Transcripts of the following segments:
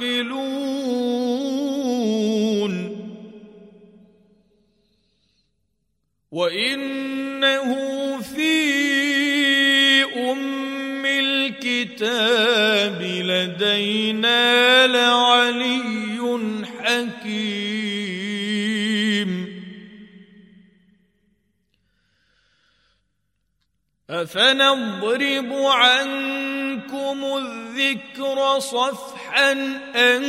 تعقلون وإنه في أم الكتاب لدينا لعلي حكيم. أفنضرب عنكم الذكر صفحا أن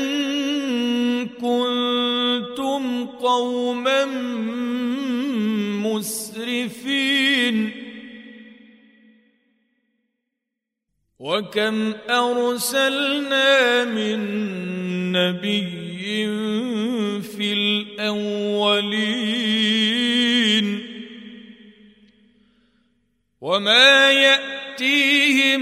كنتم قوما مسرفين. وكم أرسلنا من نبي في الأولين. وما يأتيهم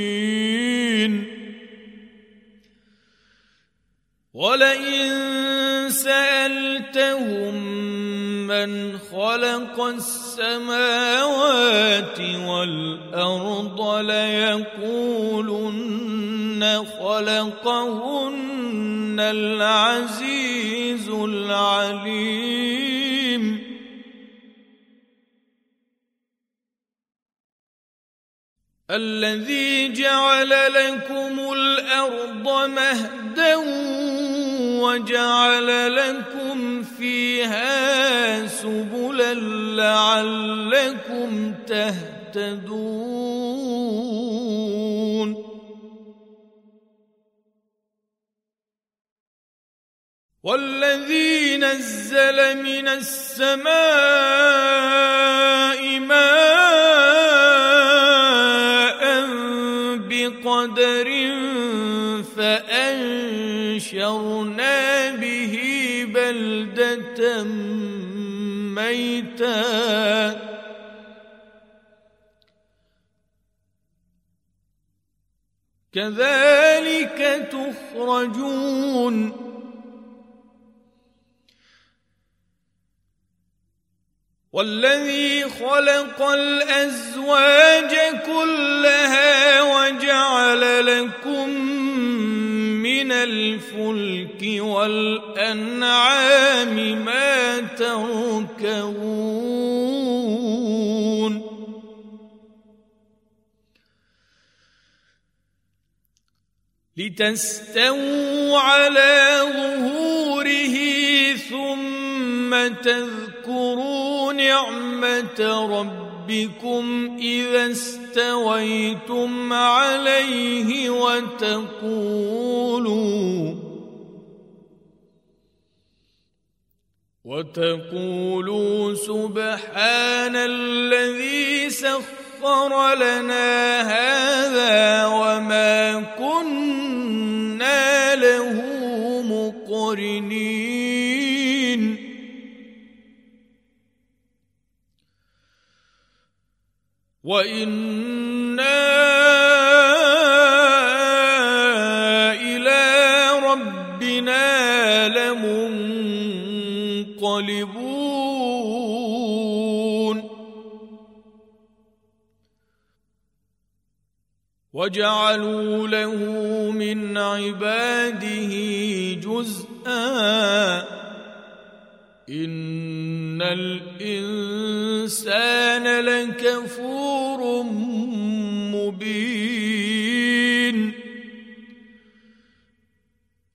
ولئن سألتهم من خلق السماوات والأرض ليقولن خلقهن العزيز العليم. الذي جعل لكم الأرض مهدا وجعل لكم فيها سبلا لعلكم تهتدون. والذي نزل من السماء ماء بقدر فانشرنا به بلده ميتا كذلك تخرجون والذي خلق الازواج كلها وجعل لكم من الفلك والأنعام ما تركبون. لتستووا على ظهوره ثم تذكروا نعمة ربكم إذا استويتم عليه وتقولوا وتقولوا سبحان الذي سخر لنا هذا وما كنا له مقرنين. وأنا إلى ربنا لمنقلبون وجعلوا له من عباده جزءا ان الانسان لكفور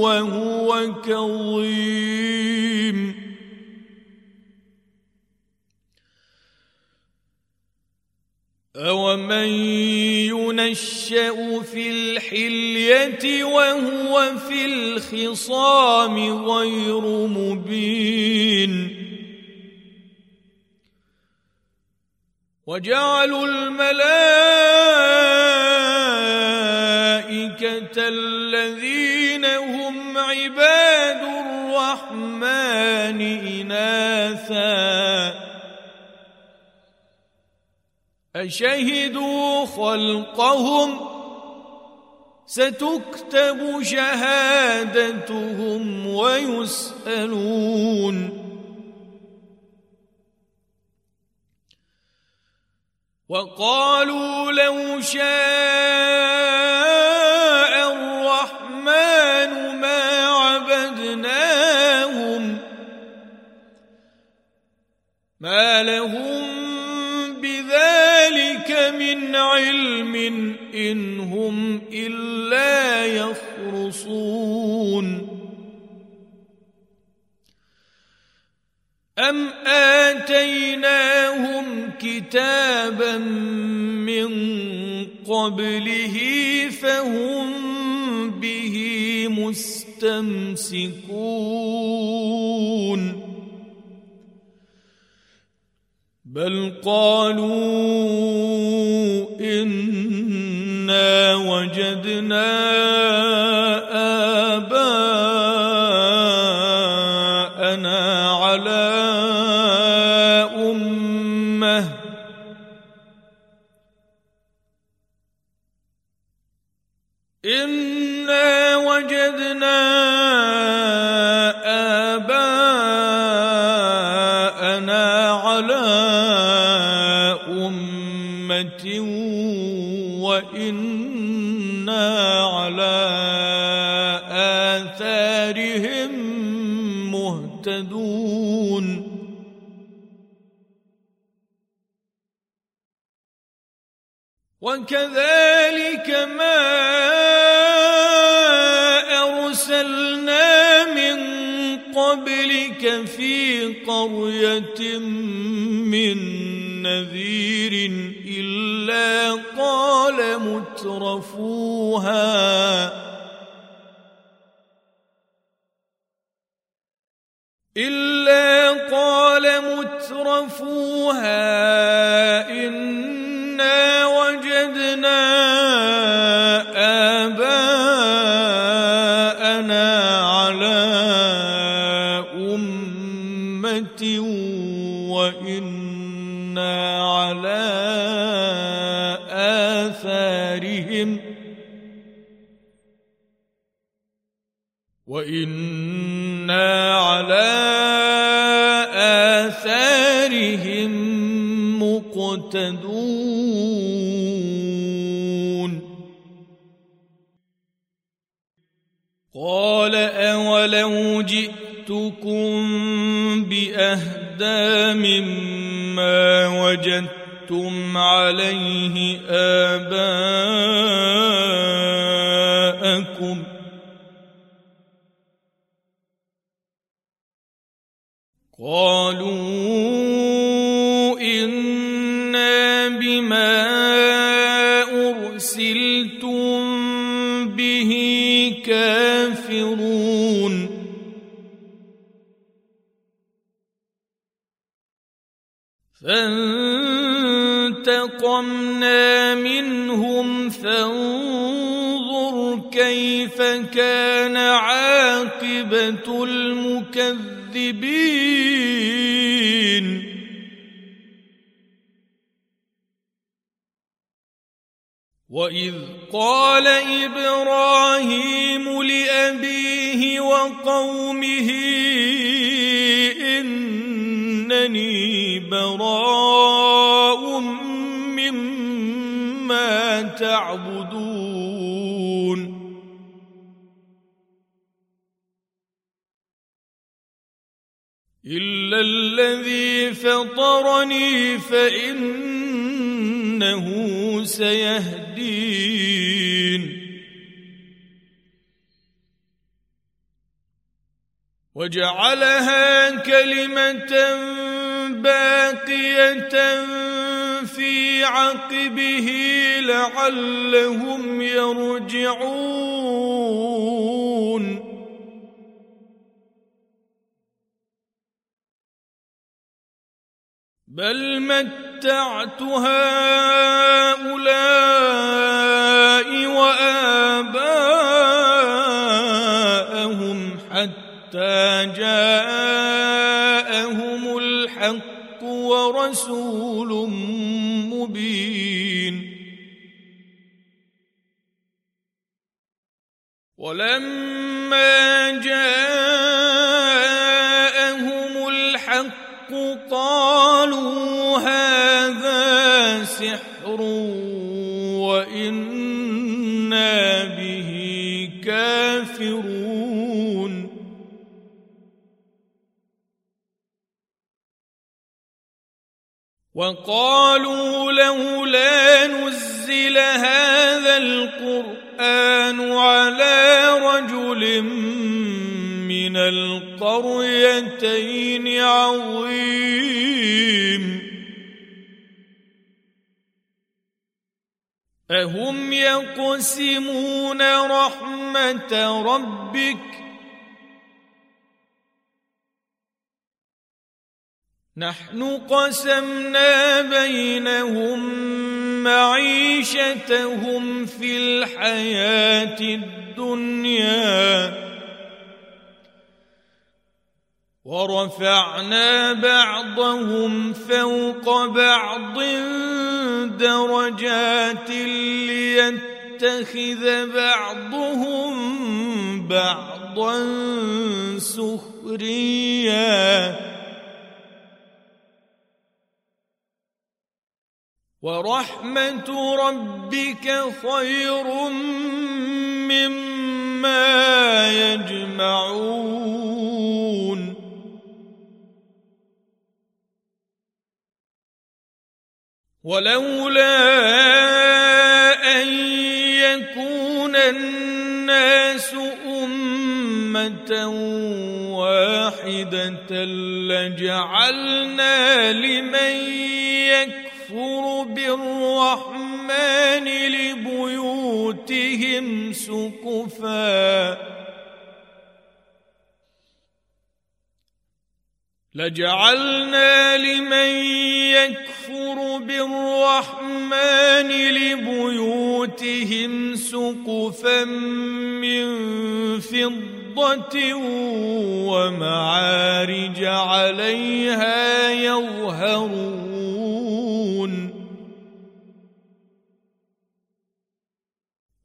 وهو كظيم. أومن ينشأ في الحلية وهو في الخصام غير مبين. وجعلوا الملائكة الذين هم عباد الرحمن إناثاً أشهدوا خلقهم ستكتب شهادتهم ويسألون وقالوا لو شاء ما لهم من علم إن هم إلا يخرصون أم آتيناهم كتابا من قبله فهم به مستمسكون بل قالوا انا وجدنا وإنا على آثارهم مهتدون. وكذلك ما أرسلنا من قبلك في قرية من نذير إلا قال مترفوها. إلا قال مترفوها. وإنا على آثارهم مقتدون قال أولو جئتكم بأهدى مما وجدتم عليه آباءكم ۖ قالوا إنا بما أرسلتم به كافرون. فانتقمنا منهم فانظر كيف كان عاقبة المكذبين. واذ قال إبراهيم لابيه وقومه انني براء مما تعبدون. الا الذي فطرني فانه سيهدين وجعلها كلمه باقيه في عقبه لعلهم يرجعون بل متعت هؤلاء وآباءهم حتى جاءهم الحق ورسول مبين. ولما وقالوا لولا نزل هذا القرآن على رجل من القريتين عظيم. أهم يقسمون رحمة ربك نحن قسمنا بينهم معيشتهم في الحياة الدنيا ورفعنا بعضهم فوق بعض درجات ليتخذ بعضهم بعضا سخريا. ورحمة ربك خير مما يجمعون. ولولا أن يكون الناس أمة واحدة لجعلنا لمن يكفر بالرحمن لبيوتهم سقفا. لجعلنا لمن يكفر بالرحمن لبيوتهم سقفا من فضة ومعارج عليها يظهرون.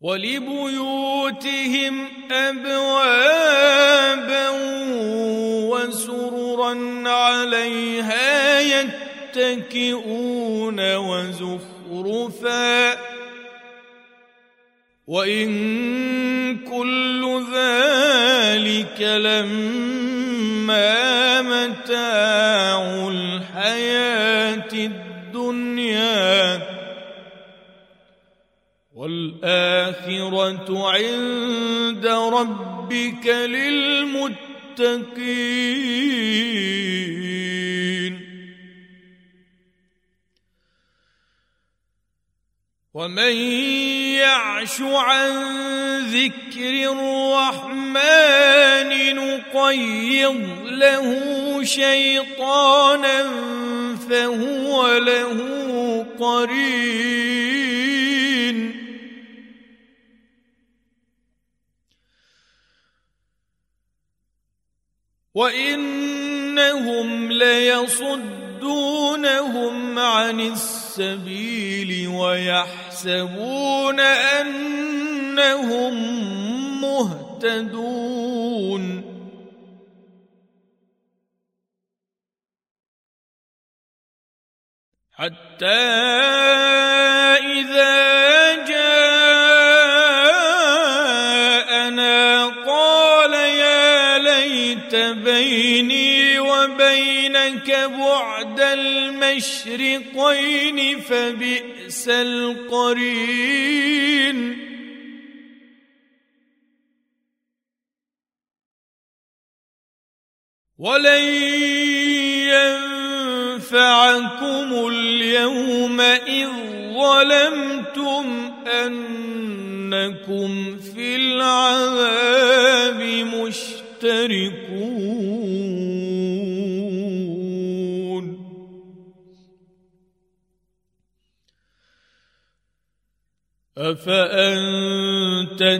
ولبيوتهم أبوابا وسررا عليها يتكئون وزخرفا. وإن كل ذلك لما متاع الحياة الدنيا والآخرة عند ربك للمتقين. ومن يعش عن ذكر الرحمن نقيض له شيطانا فهو له قرين وانهم ليصدون ويصدونهم عن السبيل ويحسبون انهم مهتدون حتى اذا بيني وبينك بعد المشرقين فبئس القرين. ولن ينفعكم اليوم إذ ظلمتم أنكم في العذاب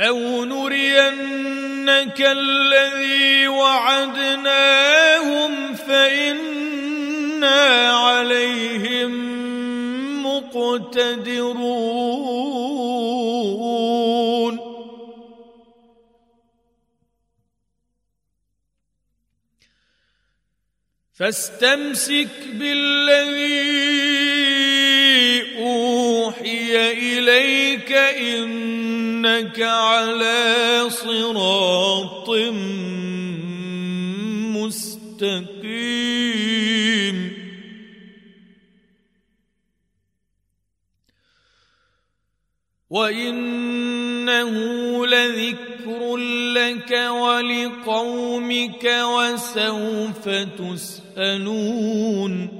أو نرينك الذي وعدناهم فإنا عليهم مقتدرون. فاستمسك بالذي إليك إنك على صراط مستقيم. وإنه لذكر لك ولقومك وسوف تسألون.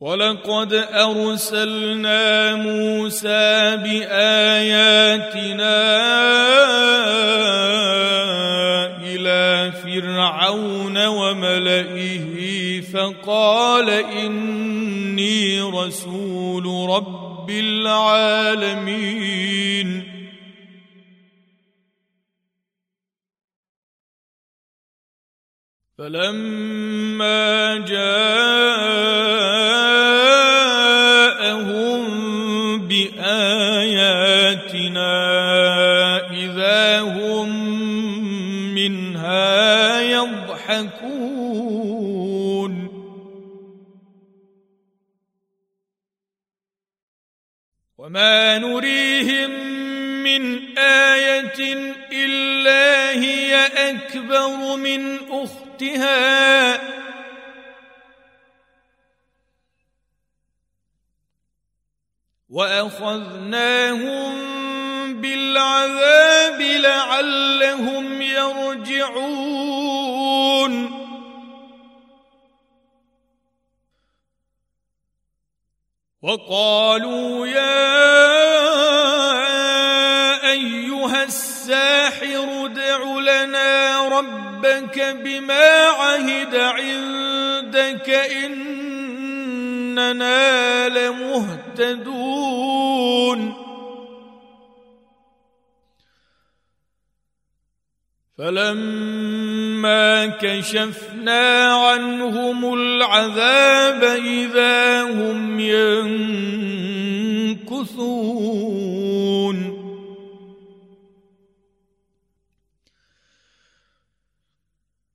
ولقد أرسلنا موسى بآياتنا إلى فرعون وملئه فقال إني رسول رب العالمين. فلما جاءهم بآياتنا إذا هم منها يضحكون. وما نريهم من آية إلا هي أكبر من أختها واخذناهم بالعذاب لعلهم يرجعون. وقالوا يا أيها الساحر ادع لنا ربك بما عهد عندك إننا لمهتدون. فلما كشفنا عنهم العذاب اذا هم ينكثون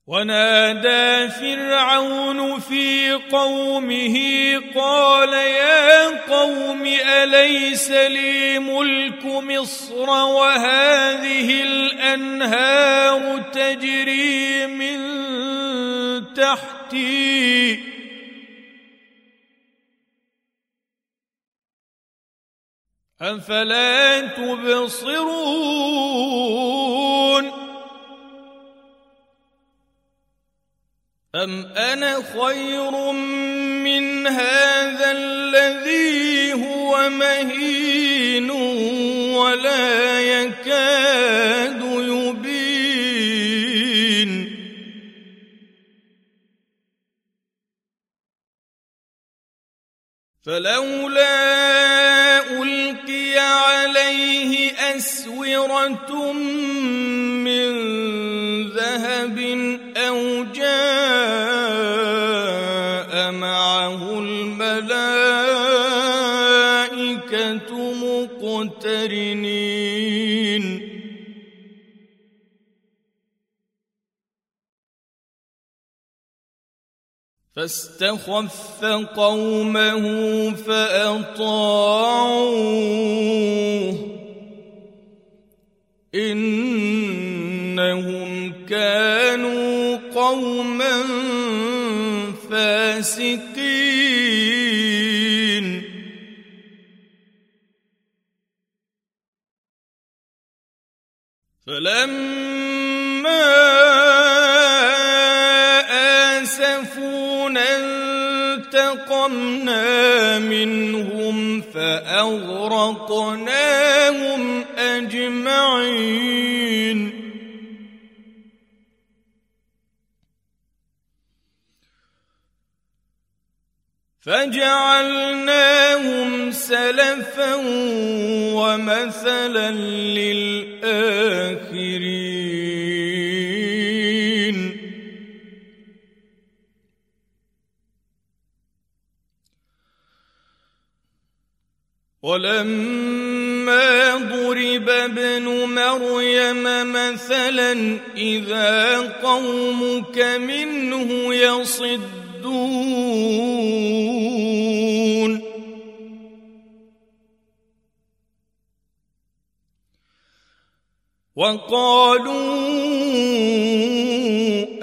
ونادى فرعون في قومه قال يا قوم أليس لي ملك مصر وهذه الأنهار تجري من تحتي؟ أفلا تبصرون؟ أم أنا خير من هذا الذي هو مهين ولا يكاد يبين فلولا ألقي عليه أسورة فاستخف قومه فأطاعوه. إنهم كانوا قوما فاسقين. فلما انتقمنا منهم فأغرقناهم أجمعين فجعلناهم سلفا ومثلا للآخرين ولما ضرب ابن مريم مثلا إذا قومك منه يصدون. وقالوا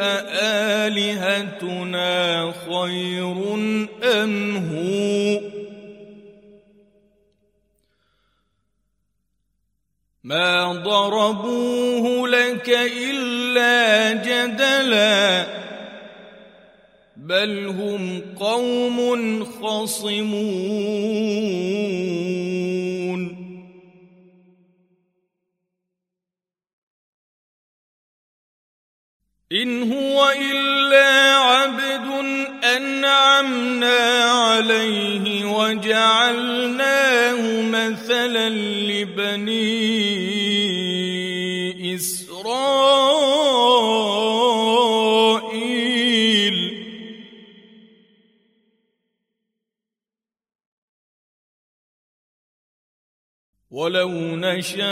أآلهتنا خير أم هو؟ ما ضربوه لك إلا جدلا بل هم قوم خصمون إن هو إلا عبد أنعمنا عليه وجعلناه مثلا لبني إسرائيل. ولو نشاء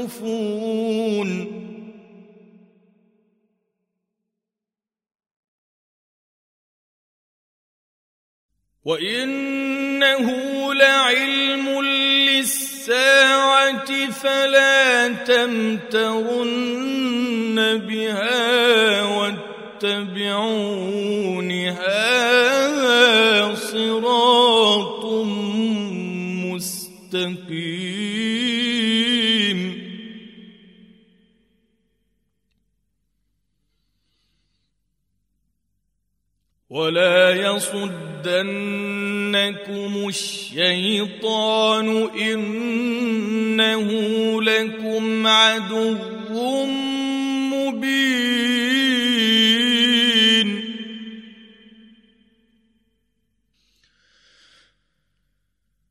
يخلفون وإنه لعلم للساعة فلا تمترن بها واتبعون هذا ولا يصدنكم الشيطان إنه لكم عدو مبين.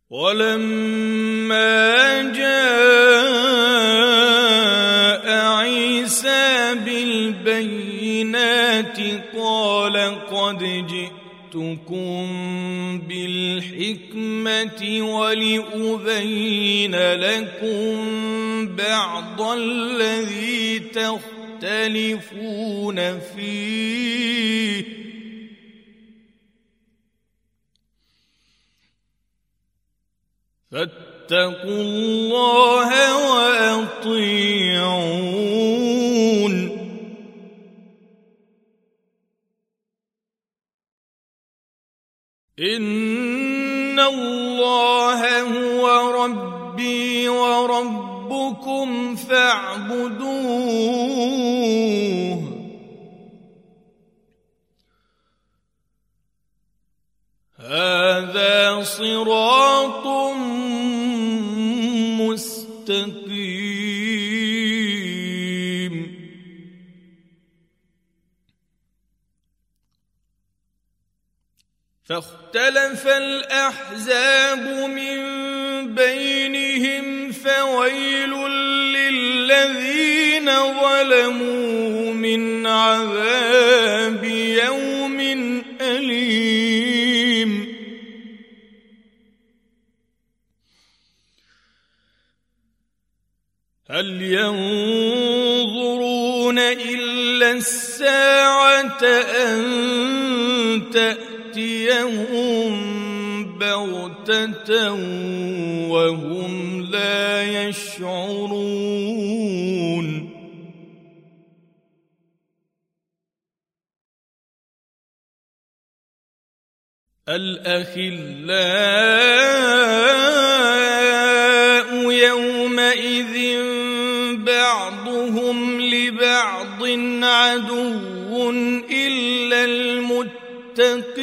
ولما جاء قال قد جئتكم بالحكمة ولأبين لكم بعض الذي تختلفون فيه. فاتقوا الله وأطيعون. ان الله هو ربي وربكم فاعبدوه. هذا صراط مستقيم. فاختلف الأحزاب من بينهم فويل للذين ظلموا من عذاب وهم لا يشعرون. الأخلاء يومئذ بعضهم لبعض عدو إلا المتقين.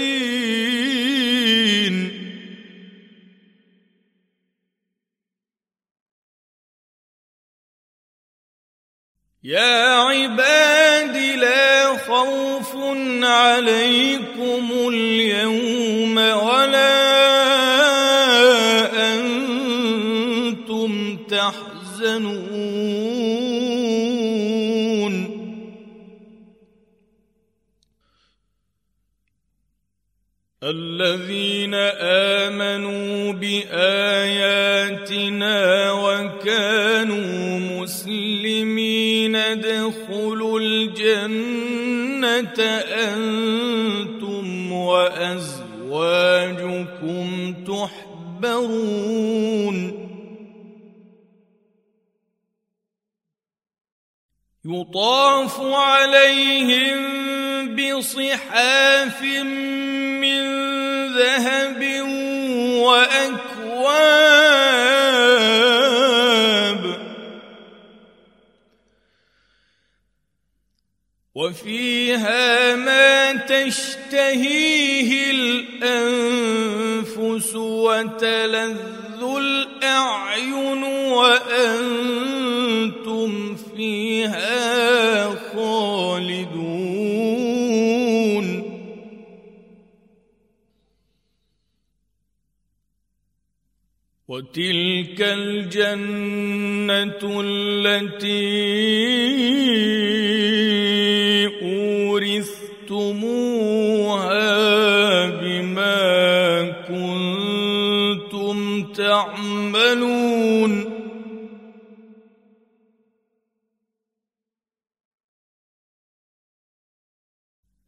يا عباد لا خوف عليكم اليوم ولا أنتم تحزنون. الذين آمنوا بآياتنا ادخلوا الجنة أنتم وأزواجكم تحبرون. يطاف عليهم بصحاف من ذهب وأكواب وفيها ما تشتهيه الأنفس وتلذ الأعين وأنتم فيها خالدون. وتلك الجنة التي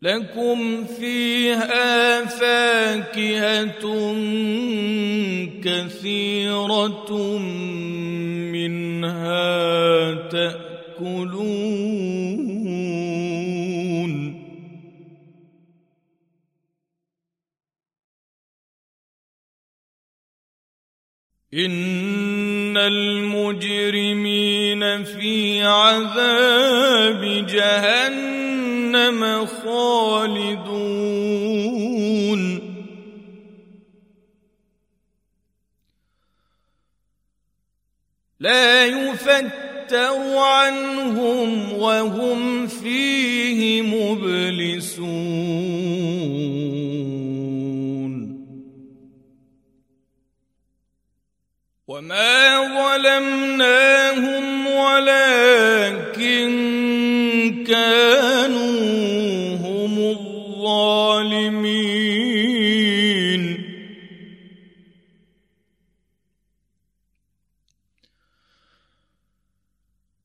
لكم فيها فاكهة كثيرة منها تأكلون. إن المجرمين في عذاب جهنم. خالدون. لا يفتر عنهم وهم فيه مبلسون. وما ظلمناهم ولكن كانوا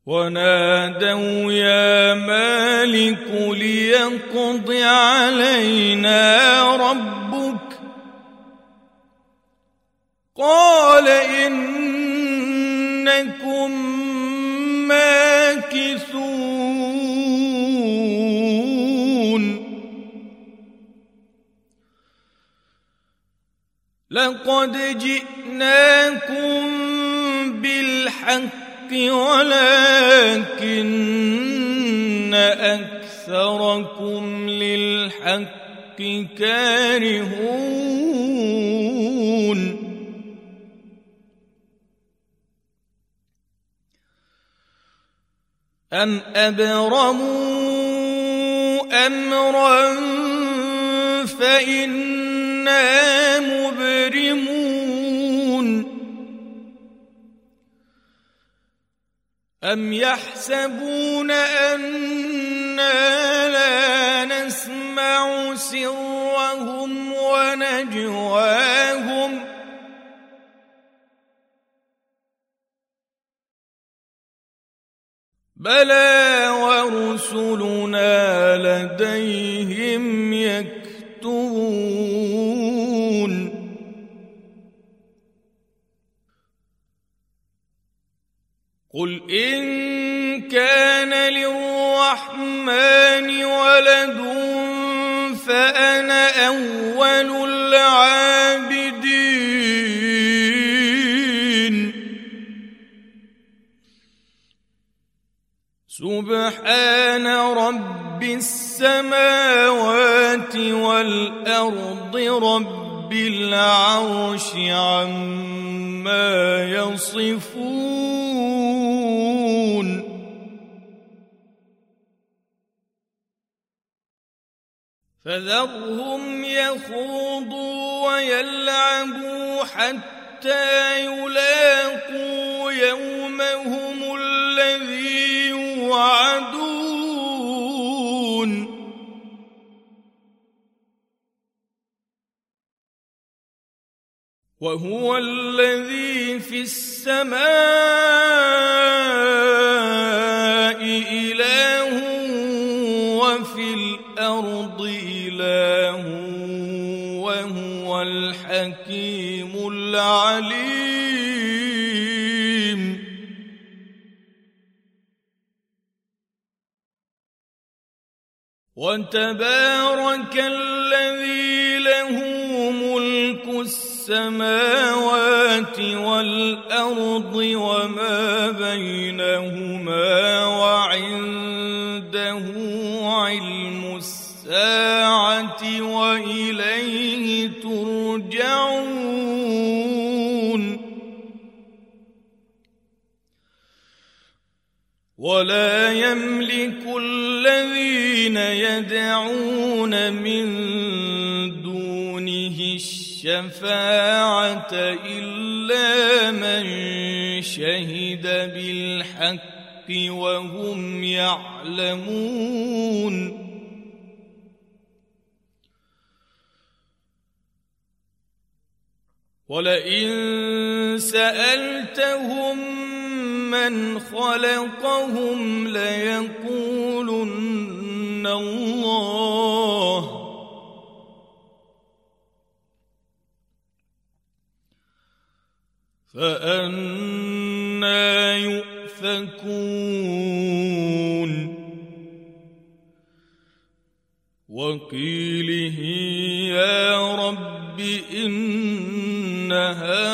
ونادوا يا مالك ليقض علينا ربك. قال إنكم ماكثون. لقد جئناكم بالحق ولكن أكثركم للحق كارهون. أم أبرموا أمرا فإنا مبرمون؟ أم يحسبون أنا لا نسمع سرهم ونجواهم بلى ورسلنا لديهم يكتبون قل إن كان للرحمن ولد فأنا أول العابدين. سبحان رب السماوات والأرض رب العرش عما يصفون. فذرهم يخوضوا ويلعبوا حتى يلاقوا يومهم الذي يوعدون. وهو الذي في السماء وتبارك الذي له ملك السماوات والأرض وما بينهما وعنده علم الساعة وإليه ترجعون. ولا يملك الذين يدعون من دونه الشفاعة إلا من شهد بالحق وهم يعلمون. ولئن سألتهم من خلقهم ليقولن الله فأنا يؤفكون وقيله يا رب إن هؤلاء